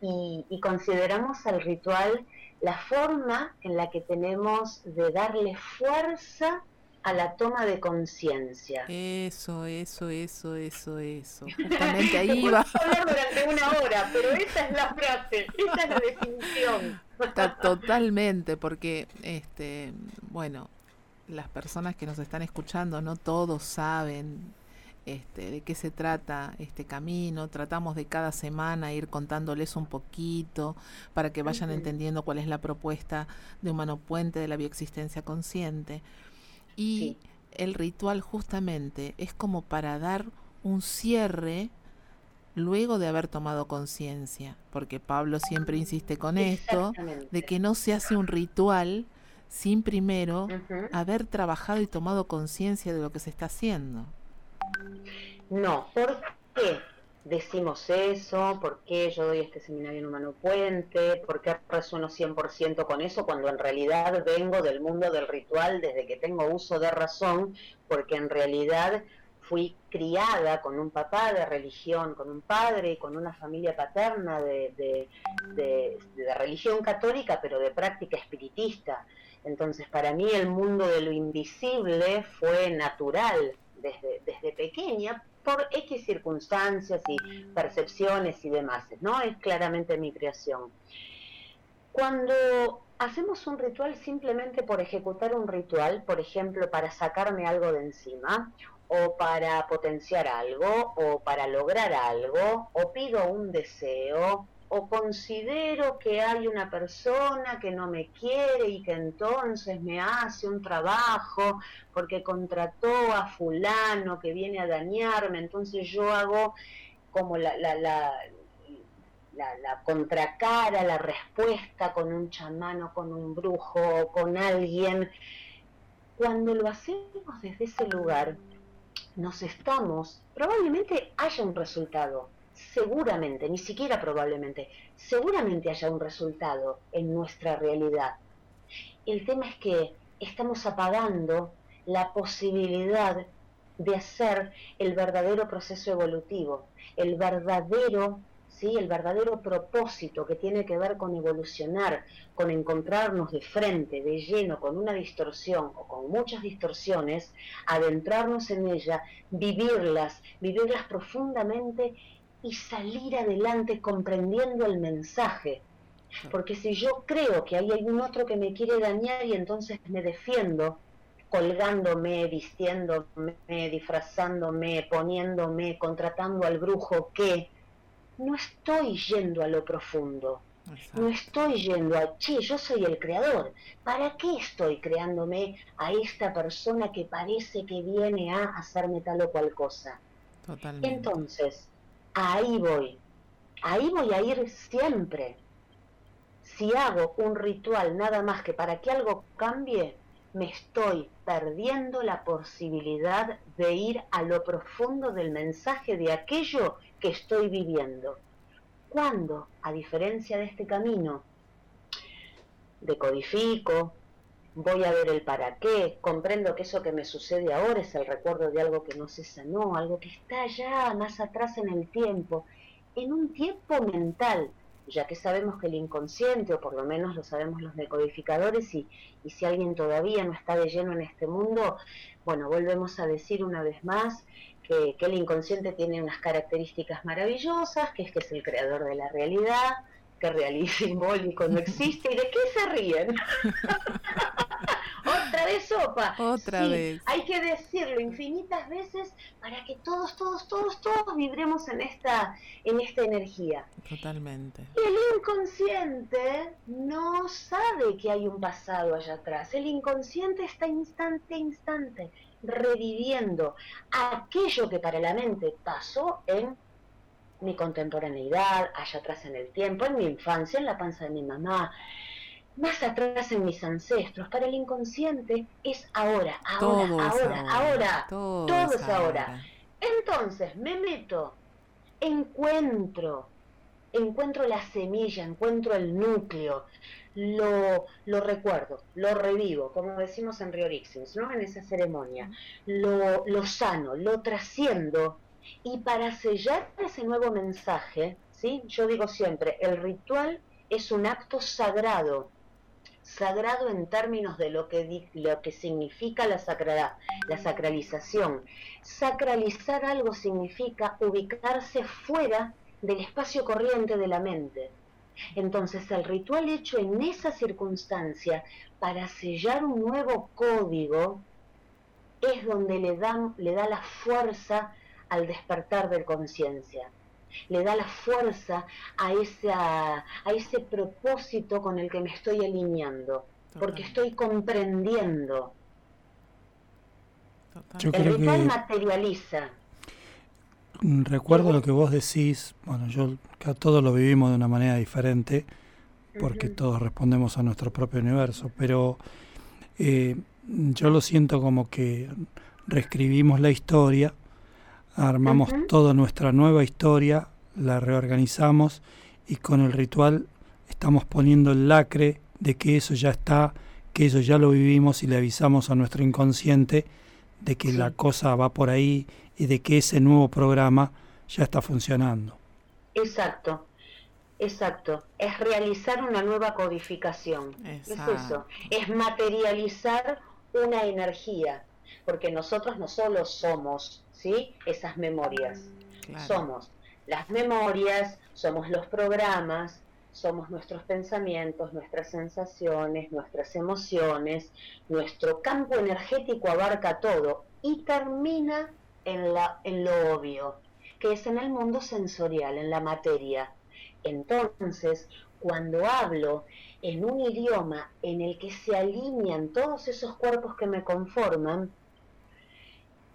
y, consideramos al ritual la forma en la que tenemos de darle fuerza a la toma de conciencia. Eso, eso, eso, eso, eso. Justamente ahí va. hablar durante una hora, pero esa es la frase, esa es la definición. totalmente, porque, este, bueno, las personas que nos están escuchando, no todos saben este, de qué se trata este camino. Tratamos de cada semana ir contándoles un poquito para que vayan entendiendo cuál es la propuesta de Humano Puente de la bioexistencia consciente. Y el ritual justamente es como para dar un cierre luego de haber tomado conciencia, porque Pablo siempre insiste con esto, de que no se hace un ritual sin primero haber trabajado y tomado conciencia de lo que se está haciendo. No, ¿por qué? decimos eso, por qué yo doy este seminario en Humano Puente, por qué resueno 100% con eso cuando en realidad vengo del mundo del ritual desde que tengo uso de razón, porque en realidad fui criada con un papá de religión, con un padre y con una familia paterna de, de, religión católica, pero de práctica espiritista. Entonces, para mí el mundo de lo invisible fue natural desde, desde pequeña, por X circunstancias y percepciones y demás, ¿no? Es claramente mi creación. Cuando hacemos un ritual simplemente por ejecutar un ritual, por ejemplo, para sacarme algo de encima, o para potenciar algo, o para lograr algo, o pido un deseo, o considero que hay una persona que no me quiere y que entonces me hace un trabajo porque contrató a fulano que viene a dañarme, entonces yo hago como la, la, la, la, contracara, la respuesta con un chamán o con un brujo o con alguien. Cuando lo hacemos desde ese lugar, nos estamos, probablemente haya un resultado, seguramente, ni siquiera probablemente, seguramente haya un resultado en nuestra realidad. El tema es que estamos apagando la posibilidad de hacer el verdadero proceso evolutivo, el verdadero, ¿sí? el verdadero propósito que tiene que ver con evolucionar, con encontrarnos de frente, de lleno, con una distorsión o con muchas distorsiones, adentrarnos en ella, vivirlas, vivirlas profundamente y salir adelante comprendiendo el mensaje. Porque si yo creo que hay algún otro que me quiere dañar y entonces me defiendo, colgándome, vistiéndome, disfrazándome, poniéndome, contratando al brujo que no estoy yendo a lo profundo. No estoy yendo a, che, yo soy el creador. ¿Para qué estoy creándome a esta persona que parece que viene a hacerme tal o cual cosa? Entonces, ahí voy, ahí voy a ir siempre. Si hago un ritual nada más que para que algo cambie, me estoy perdiendo la posibilidad de ir a lo profundo del mensaje de aquello que estoy viviendo. Cuando, a diferencia de este camino, decodifico, voy a ver el para qué, comprendo que eso que me sucede ahora es el recuerdo de algo que no se sanó, algo que está ya más atrás en el tiempo, en un tiempo mental, ya que sabemos que el inconsciente, o por lo menos lo sabemos los decodificadores, y, y si alguien todavía no está de lleno en este mundo, bueno, volvemos a decir una vez más que, que el inconsciente tiene unas características maravillosas, que es que es el creador de la realidad, que real simbólico no existe. ¿Y de qué se ríen? Otra vez sopa. Otra vez. Hay que decirlo infinitas veces para que todos, todos, todos, todos vibremos en esta, en esta energía. Totalmente. El inconsciente no sabe que hay un pasado allá atrás. El inconsciente está instante a instante reviviendo aquello que para la mente pasó en mi contemporaneidad, allá atrás en el tiempo, en mi infancia, en la panza de mi mamá, más atrás en mis ancestros. Para el inconsciente es ahora, ahora, ahora, ahora, todo, es ahora. Entonces me meto, encuentro, encuentro la semilla, encuentro el núcleo, lo, lo recuerdo, lo revivo, como decimos en Riorixins, ¿no? En esa ceremonia, lo, lo sano, lo trasciendo y para sellar ese nuevo mensaje, ¿sí? yo digo siempre, el ritual es un acto sagrado, sagrado en términos de lo que, lo que significa la, la sacralización. Sacralizar algo significa ubicarse fuera del espacio corriente de la mente. Entonces el ritual hecho en esa circunstancia para sellar un nuevo código es donde le, le da la fuerza al despertar de conciencia. Le da la fuerza a, esa, a ese propósito con el que me estoy alineando, porque estoy comprendiendo. Yo el ritual materializa. Recuerdo lo que vos decís, bueno, yo acá todos lo vivimos de una manera diferente, porque todos respondemos a nuestro propio universo, pero eh, yo lo siento como que reescribimos la historia armamos toda nuestra nueva historia, la reorganizamos y con el ritual estamos poniendo el lacre de que eso ya está, que eso ya lo vivimos y le avisamos a nuestro inconsciente de que la cosa va por ahí y de que ese nuevo programa ya está funcionando. Exacto, exacto. Es realizar una nueva codificación. Es eso, es materializar una energía, porque nosotros no solo somos, ¿sí? Esas memorias. Somos las memorias, somos los programas, somos nuestros pensamientos, nuestras sensaciones, nuestras emociones, nuestro campo energético abarca todo y termina en, la, en lo obvio, que es en el mundo sensorial, en la materia. Entonces, cuando hablo en un idioma en el que se alinean todos esos cuerpos que me conforman,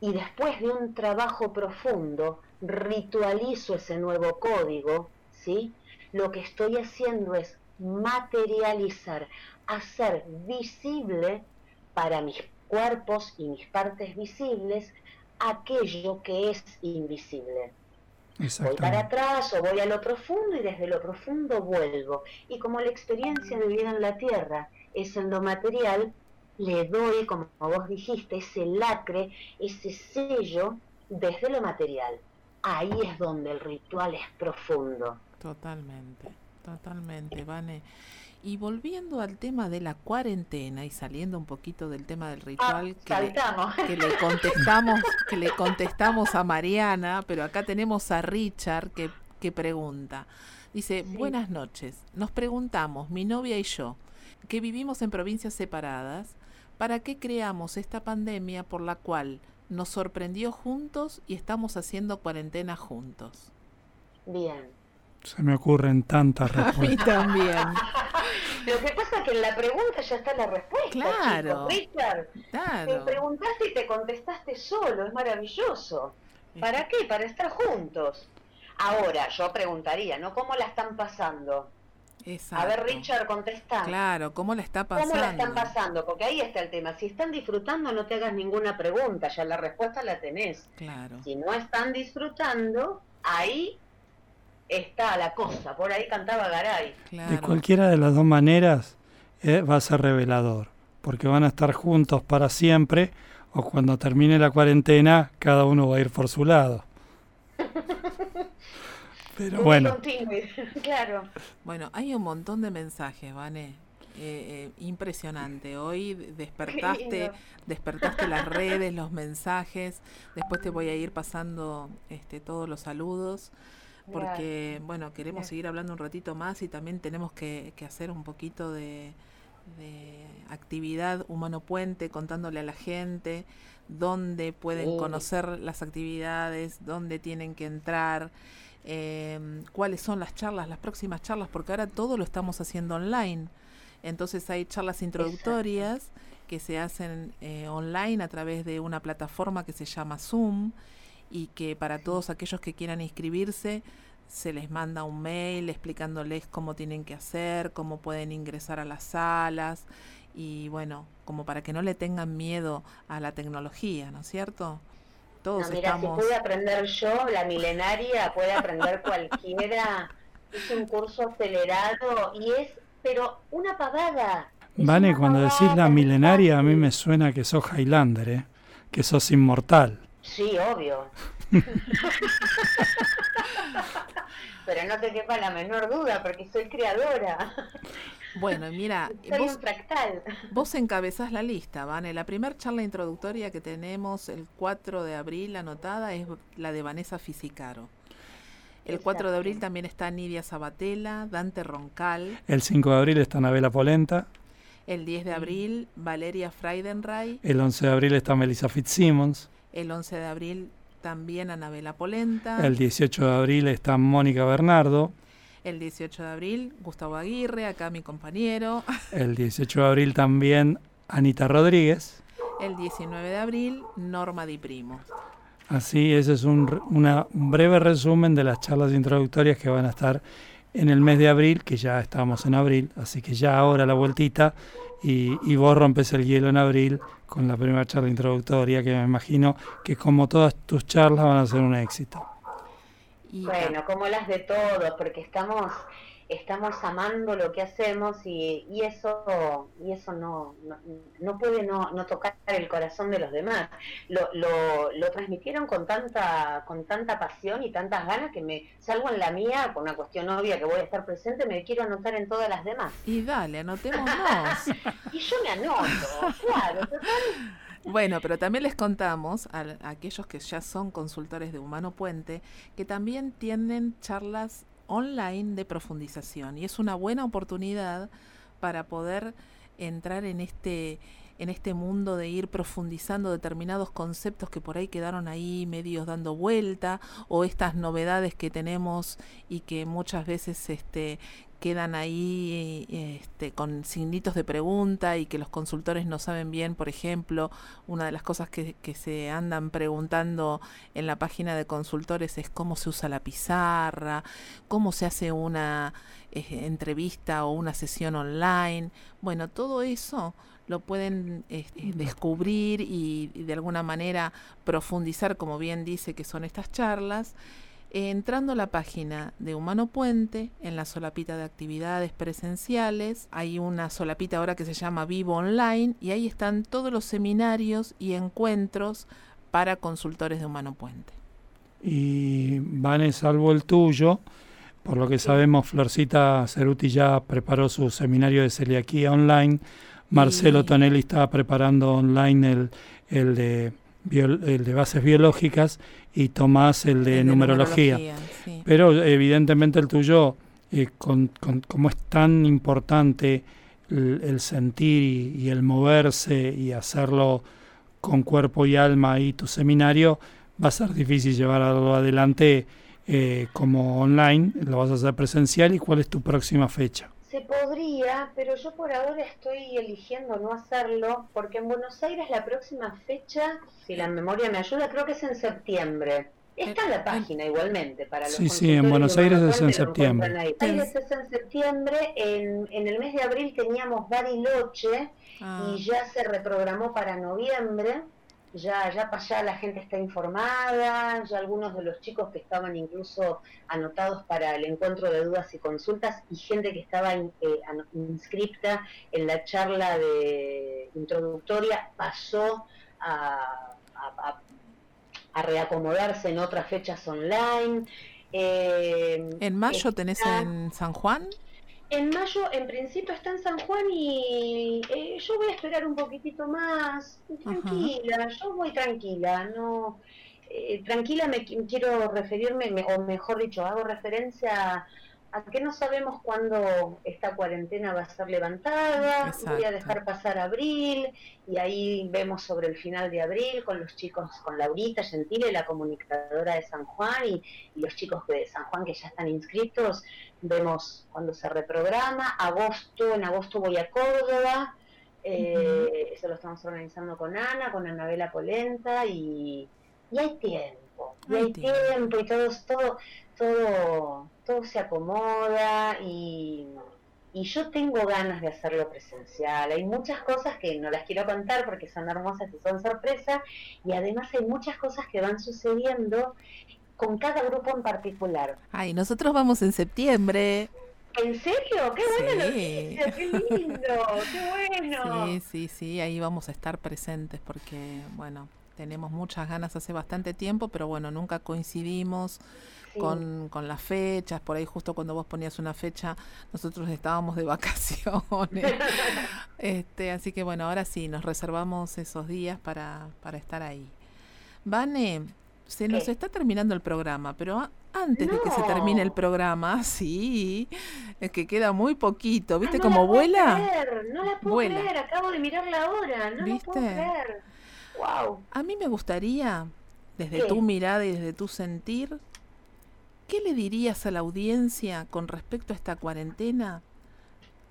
y después de un trabajo profundo, ritualizo ese nuevo código, ¿sí? Lo que estoy haciendo es materializar, hacer visible para mis cuerpos y mis partes visibles aquello que es invisible. Voy para atrás o voy a lo profundo y desde lo profundo vuelvo. Y como la experiencia de vida en la Tierra es en lo material, le doy, como vos dijiste, ese lacre, ese sello desde lo material. Ahí es donde el ritual es profundo. Totalmente, totalmente, Vane. Y volviendo al tema de la cuarentena y saliendo un poquito del tema del ritual ah, que, le, contestamos, que le contestamos a Mariana, pero acá tenemos a Richard que, que pregunta. Dice, buenas noches. Nos preguntamos, mi novia y yo, que vivimos en provincias separadas, ¿para qué creamos esta pandemia por la cual nos sorprendió juntos y estamos haciendo cuarentena juntos? Bien. Se me ocurren tantas respuestas. A mí también. Lo que pasa es que en la pregunta ya está la respuesta. Claro. Richard, te preguntaste y te contestaste solo, es maravilloso. ¿Para qué? Para estar juntos. Ahora, yo preguntaría, ¿no? ¿Cómo la están pasando? Exacto. A ver, Richard, contesta. Claro, ¿cómo la está pasando? ¿Cómo la están pasando? Porque ahí está el tema. Si están disfrutando, no te hagas ninguna pregunta, ya la respuesta la tenés. Claro. Si no están disfrutando, ahí está la cosa, por ahí cantaba Garay. De cualquiera de las dos maneras eh, va a ser revelador, porque van a estar juntos para siempre o cuando termine la cuarentena cada uno va a ir por su lado. Pero bueno. claro. Bueno, hay un montón de mensajes, Vane. Eh, eh, impresionante. Hoy despertaste, despertaste las redes, los mensajes. Después te voy a ir pasando este, todos los saludos porque, bueno, queremos seguir hablando un ratito más y también tenemos que, hacer un poquito de, actividad humano puente, contándole a la gente dónde pueden conocer las actividades, dónde tienen que entrar, eh, cuáles son las charlas, las próximas charlas, porque ahora todo lo estamos haciendo online. Entonces hay charlas introductorias que se hacen eh, online a través de una plataforma que se llama Zoom y que para todos aquellos que quieran inscribirse se les manda un mail explicándoles cómo tienen que hacer, cómo pueden ingresar a las salas y bueno, como para que no le tengan miedo a la tecnología, ¿no es cierto? Todos mira, estamos... si pude aprender yo, la milenaria, puede aprender cualquiera. es un curso acelerado y es, pero una pavada. Vane, cuando decís la milenaria, a mí me suena que sos Highlander, ¿eh? que sos inmortal. Sí, obvio. Pero no te quepa la menor duda, porque soy creadora. Bueno, mira, vos, fractal. vos encabezás la lista, Vane. La primera charla introductoria que tenemos el 4 de abril anotada es la de Vanessa Fisicaro. El 4 de abril también está Nidia Sabatella, Dante Roncal. El 5 de abril está Anabela Polenta. El 10 de abril, Valeria Freidenreich. El 11 de abril está Melissa Fitzsimmons. El 11 de abril también Anabela Polenta. El 18 de abril está Mónica Bernardo. El 18 de abril Gustavo Aguirre, acá mi compañero. El 18 de abril también Anita Rodríguez. El 19 de abril Norma Di Primo. Así, ese es un, un breve resumen de las charlas introductorias que van a estar en el mes de abril, que ya estamos en abril, así que ya ahora la vueltita y, y vos rompes el hielo en abril con la primera charla introductoria, que me imagino que como todas tus charlas van a ser un éxito. Bueno, como las de todos, porque estamos estamos amando lo que hacemos y, y eso y eso no, no, puede no, no, tocar el corazón de los demás. Lo, lo, lo, transmitieron con tanta con tanta pasión y tantas ganas que me salgo en la mía, por una cuestión obvia que voy a estar presente, me quiero anotar en todas las demás. Y dale, anotémonos. y yo me anoto, claro. Bueno, pero también les contamos a, aquellos que ya son consultores de Humano Puente que también tienen charlas online de profundización y es una buena oportunidad para poder entrar en este en este mundo de ir profundizando determinados conceptos que por ahí quedaron ahí medios dando vuelta o estas novedades que tenemos y que muchas veces este quedan ahí este, con signitos de pregunta y que los consultores no saben bien, por ejemplo, una de las cosas que, que se andan preguntando en la página de consultores es cómo se usa la pizarra, cómo se hace una eh, entrevista o una sesión online. Bueno, todo eso lo pueden este, descubrir y, y de alguna manera profundizar, como bien dice que son estas charlas entrando a la página de Humano Puente, en la solapita de actividades presenciales, hay una solapita ahora que se llama Vivo Online y ahí están todos los seminarios y encuentros para consultores de Humano Puente. Y Vane, salvo el tuyo, por lo que sabemos, Florcita Ceruti ya preparó su seminario de celiaquía online. Marcelo Tonelli estaba preparando online el, el de el de bases biológicas y Tomás el de, numerología. Pero evidentemente el tuyo, eh, con, como es tan importante el, sentir y, el moverse y hacerlo con cuerpo y alma y tu seminario, va a ser difícil llevarlo adelante eh, como online, lo vas a hacer presencial y cuál es tu próxima fecha. Se podría, pero yo por ahora estoy eligiendo no hacerlo, porque en Buenos Aires la próxima fecha, si la memoria me ayuda, creo que es en septiembre. Está en la página igualmente para los Sí, sí, en Buenos Aires es en septiembre. Buenos Aires es en septiembre. En, en el mes de abril teníamos Bariloche ah. y ya se reprogramó para noviembre ya, ya para allá la gente está informada, ya algunos de los chicos que estaban incluso anotados para el encuentro de dudas y consultas y gente que estaba eh, inscripta en la charla de introductoria pasó a, a, reacomodarse en otras fechas online. Eh, ¿En mayo tenés en San Juan? En mayo, en principio, está en San Juan y eh, yo voy a esperar un poquitito más. Tranquila, yo voy tranquila, no. Eh, tranquila me quiero referirme, o mejor dicho, hago referencia a que no sabemos cuándo esta cuarentena va a ser levantada, voy a dejar pasar abril y ahí vemos sobre el final de abril con los chicos, con Laurita Gentile, la comunicadora de San Juan y, los chicos de San Juan que ya están inscritos, vemos cuando se reprograma, agosto, en agosto voy a Córdoba, eh, eso lo estamos organizando con Ana, con Anabela Polenta y, y hay tiempo, y hay tiempo y todo, todo, todo todo se acomoda y, yo tengo ganas de hacerlo presencial. Hay muchas cosas que no las quiero contar porque son hermosas y son sorpresas y además hay muchas cosas que van sucediendo con cada grupo en particular. Ay, nosotros vamos en septiembre. ¿En serio? ¡Qué bueno ¡Qué lindo! ¡Qué bueno! Sí, sí, sí, ahí vamos a estar presentes porque, bueno, tenemos muchas ganas hace bastante tiempo, pero bueno, nunca coincidimos con, con las fechas, por ahí justo cuando vos ponías una fecha, nosotros estábamos de vacaciones. este, así que bueno, ahora sí, nos reservamos esos días para, para estar ahí. Vane, se nos está terminando el programa, pero antes de que se termine el programa, sí, es que queda muy poquito, ¿viste como cómo vuela? no la puedo creer, acabo de mirar la hora, no ¿Viste? puedo creer. Wow. A mí me gustaría, desde tu mirada y desde tu sentir, ¿Qué le dirías a la audiencia con respecto a esta cuarentena?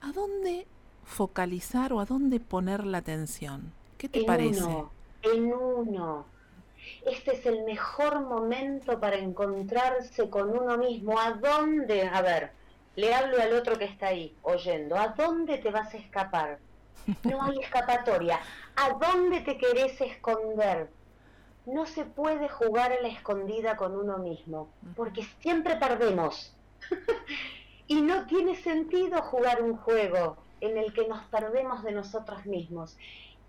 ¿A dónde focalizar o a dónde poner la atención? ¿Qué te parece? en uno. Este es el mejor momento para encontrarse con uno mismo. ¿A dónde? A ver, le hablo al otro que está ahí oyendo. ¿A dónde te vas a escapar? No hay escapatoria. ¿A dónde te querés esconder? No se puede jugar a la escondida con uno mismo, porque siempre perdemos. y no tiene sentido jugar un juego en el que nos perdemos de nosotros mismos.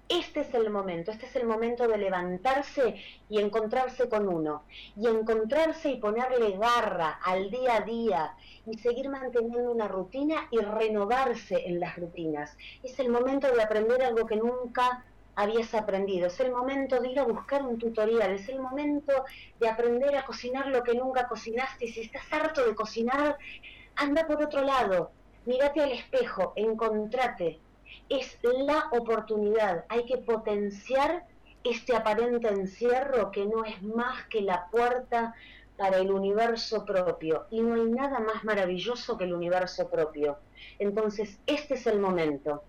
Este es el momento, este es el momento de levantarse y encontrarse con uno, y encontrarse y ponerle garra al día a día y seguir manteniendo una rutina y renovarse en las rutinas. Es el momento de aprender algo que nunca habías aprendido, es el momento de ir a buscar un tutorial, es el momento de aprender a cocinar lo que nunca cocinaste y si estás harto de cocinar, anda por otro lado, mírate al espejo, encontrate, es la oportunidad. Hay que potenciar este aparente encierro que no es más que la puerta para el universo propio. Y no hay nada más maravilloso que el universo propio. Entonces, este es el momento.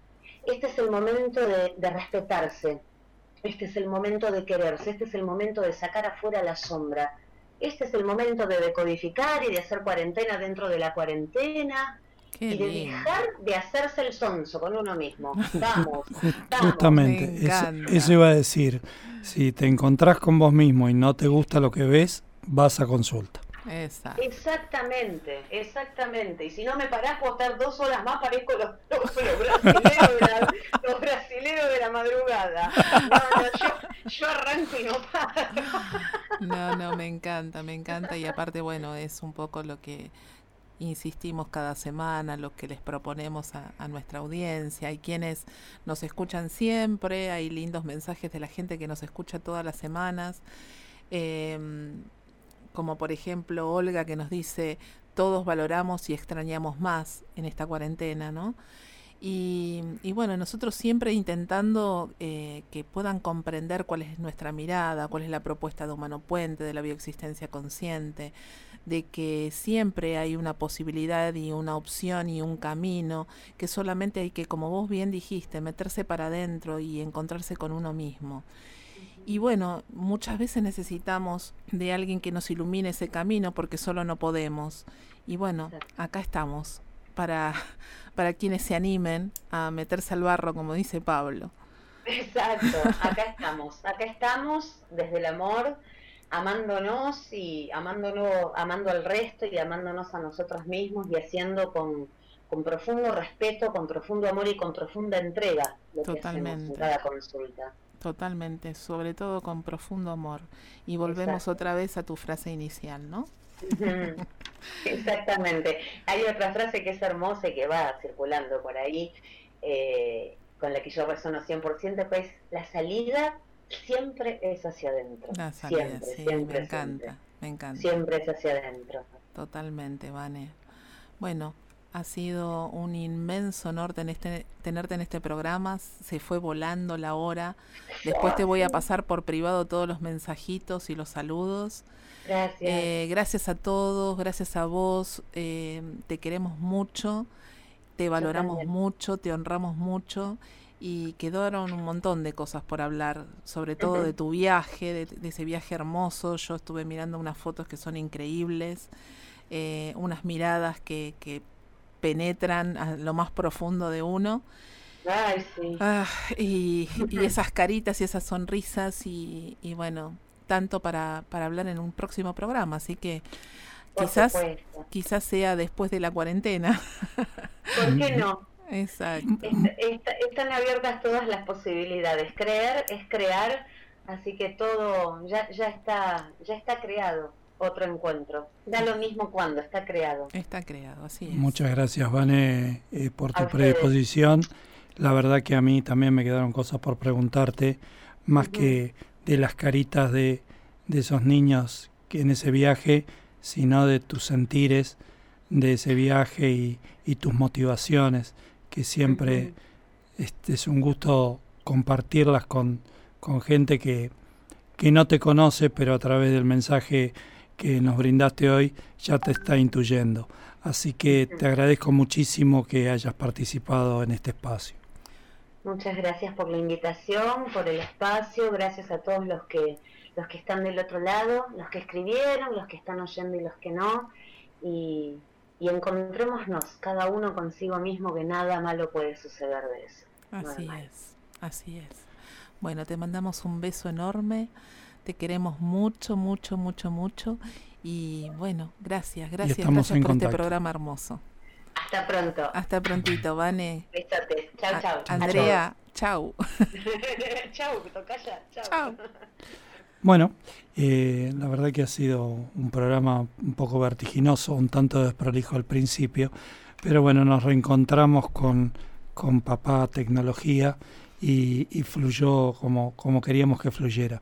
Este es el momento de, de respetarse. Este es el momento de quererse. Este es el momento de sacar afuera la sombra. Este es el momento de decodificar y de hacer cuarentena dentro de la cuarentena y de dejar de hacerse el sonso con uno mismo. Vamos, Justamente, eso, iba a decir. Si te encontrás con vos mismo y no te gusta lo que ves, vas a consulta. Exactamente, exactamente. Y si no me parás, puedo estar dos horas más, parezco los, los, brasileros, de la, los brasileros de la madrugada. No, no, yo, yo arranco y no paro. No, no, me encanta, me encanta. Y aparte, bueno, es un poco lo que insistimos cada semana, lo que les proponemos a, nuestra audiencia. Hay quienes nos escuchan siempre, hay lindos mensajes de la gente que nos escucha todas las semanas. Em, como por ejemplo Olga que nos dice, todos valoramos y extrañamos más en esta cuarentena, ¿no? Y, bueno, nosotros siempre intentando eh, que puedan comprender cuál es nuestra mirada, cuál es la propuesta de Humano Puente, de la bioexistencia consciente, de que siempre hay una posibilidad y una opción y un camino, que solamente hay que, como vos bien dijiste, meterse para adentro y encontrarse con uno mismo. Y bueno, muchas veces necesitamos de alguien que nos ilumine ese camino porque solo no podemos. Y bueno, acá estamos para, para quienes se animen a meterse al barro, como dice Pablo. Exacto, acá estamos, acá estamos desde el amor, amándonos y amándonos, amando al resto y amándonos a nosotros mismos y haciendo con, con profundo respeto, con profundo amor y con profunda entrega lo Totalmente. que hacemos en cada consulta. Totalmente, sobre todo con profundo amor. Y volvemos otra vez a tu frase inicial, ¿no? Exactamente. Hay otra frase que es hermosa y que va circulando por ahí, eh, con la que yo resono 100%, pues la salida siempre es hacia adentro. siempre, siempre, me encanta, me encanta. Siempre es hacia adentro. Totalmente, Vane. Bueno, ha sido un inmenso honor este, tenerte en este programa. Se fue volando la hora. Después te voy a pasar por privado todos los mensajitos y los saludos. Gracias. Eh, gracias a todos, gracias a vos. Eh, te queremos mucho, te valoramos mucho, te honramos mucho y quedaron un montón de cosas por hablar, sobre todo de tu viaje, de, ese viaje hermoso. Yo estuve mirando unas fotos que son increíbles, eh, unas miradas que, que, penetran a lo más profundo de uno. Ay, sí. Ah, y, y, esas caritas y esas sonrisas y, y bueno, tanto para, para hablar en un próximo programa, así que quizás, quizás sea después de la cuarentena. ¿Por qué no? Exacto. están abiertas todas las posibilidades. Creer es crear, así que todo ya, ya está, ya está creado otro encuentro. Da lo mismo cuando está creado. Está creado, así es. Muchas gracias, Vane, eh, por tu predisposición. La verdad que a mí también me quedaron cosas por preguntarte, más que de las caritas de, de esos niños que en ese viaje, sino de tus sentires de ese viaje y, y tus motivaciones que siempre este, es un gusto compartirlas con, con gente que, que no te conoce, pero a través del mensaje que nos brindaste hoy ya te está intuyendo. Así que te agradezco muchísimo que hayas participado en este espacio. Muchas gracias por la invitación, por el espacio, gracias a todos los que los que están del otro lado, los que escribieron, los que están oyendo y los que no. Y y encontrémonos cada uno consigo mismo que nada malo puede suceder de eso. Así es, así es. Bueno, te mandamos un beso enorme, te queremos mucho, mucho, mucho, mucho y bueno, gracias, gracias, gracias por este programa hermoso. Hasta pronto. Hasta prontito, Vane. Besotes. Chao, chao. Andrea, chau. chau, tocaya. Chau. Bueno, eh, la verdad que ha sido un programa un poco vertiginoso, un tanto desprolijo al principio, pero bueno, nos reencontramos con, con Papá Tecnología y, fluyó como, como queríamos que fluyera.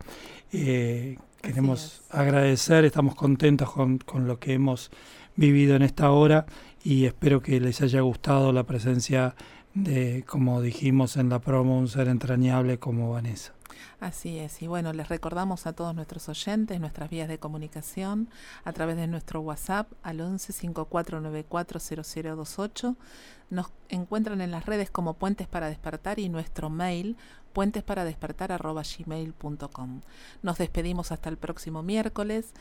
Eh, queremos agradecer, estamos contentos con, con lo que hemos vivido en esta hora y espero que les haya gustado la presencia de, como dijimos en la promo, un ser entrañable como Vanessa. Así es, y bueno, les recordamos a todos nuestros oyentes nuestras vías de comunicación a través de nuestro WhatsApp al 11 5494 0028. Nos encuentran en las redes como Puentes para Despertar y nuestro mail puentesparadespertar.gmail.com. Nos despedimos hasta el próximo miércoles.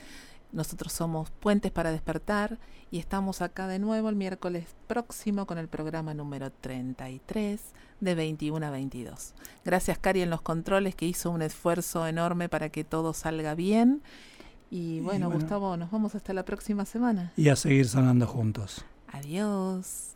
Nosotros somos Puentes para Despertar y estamos acá de nuevo el miércoles próximo con el programa número 33 de 21 a 22. Gracias Cari en los controles que hizo un esfuerzo enorme para que todo salga bien. Y bueno, Gustavo, nos vamos hasta la próxima semana. Y a seguir sanando juntos. Adiós.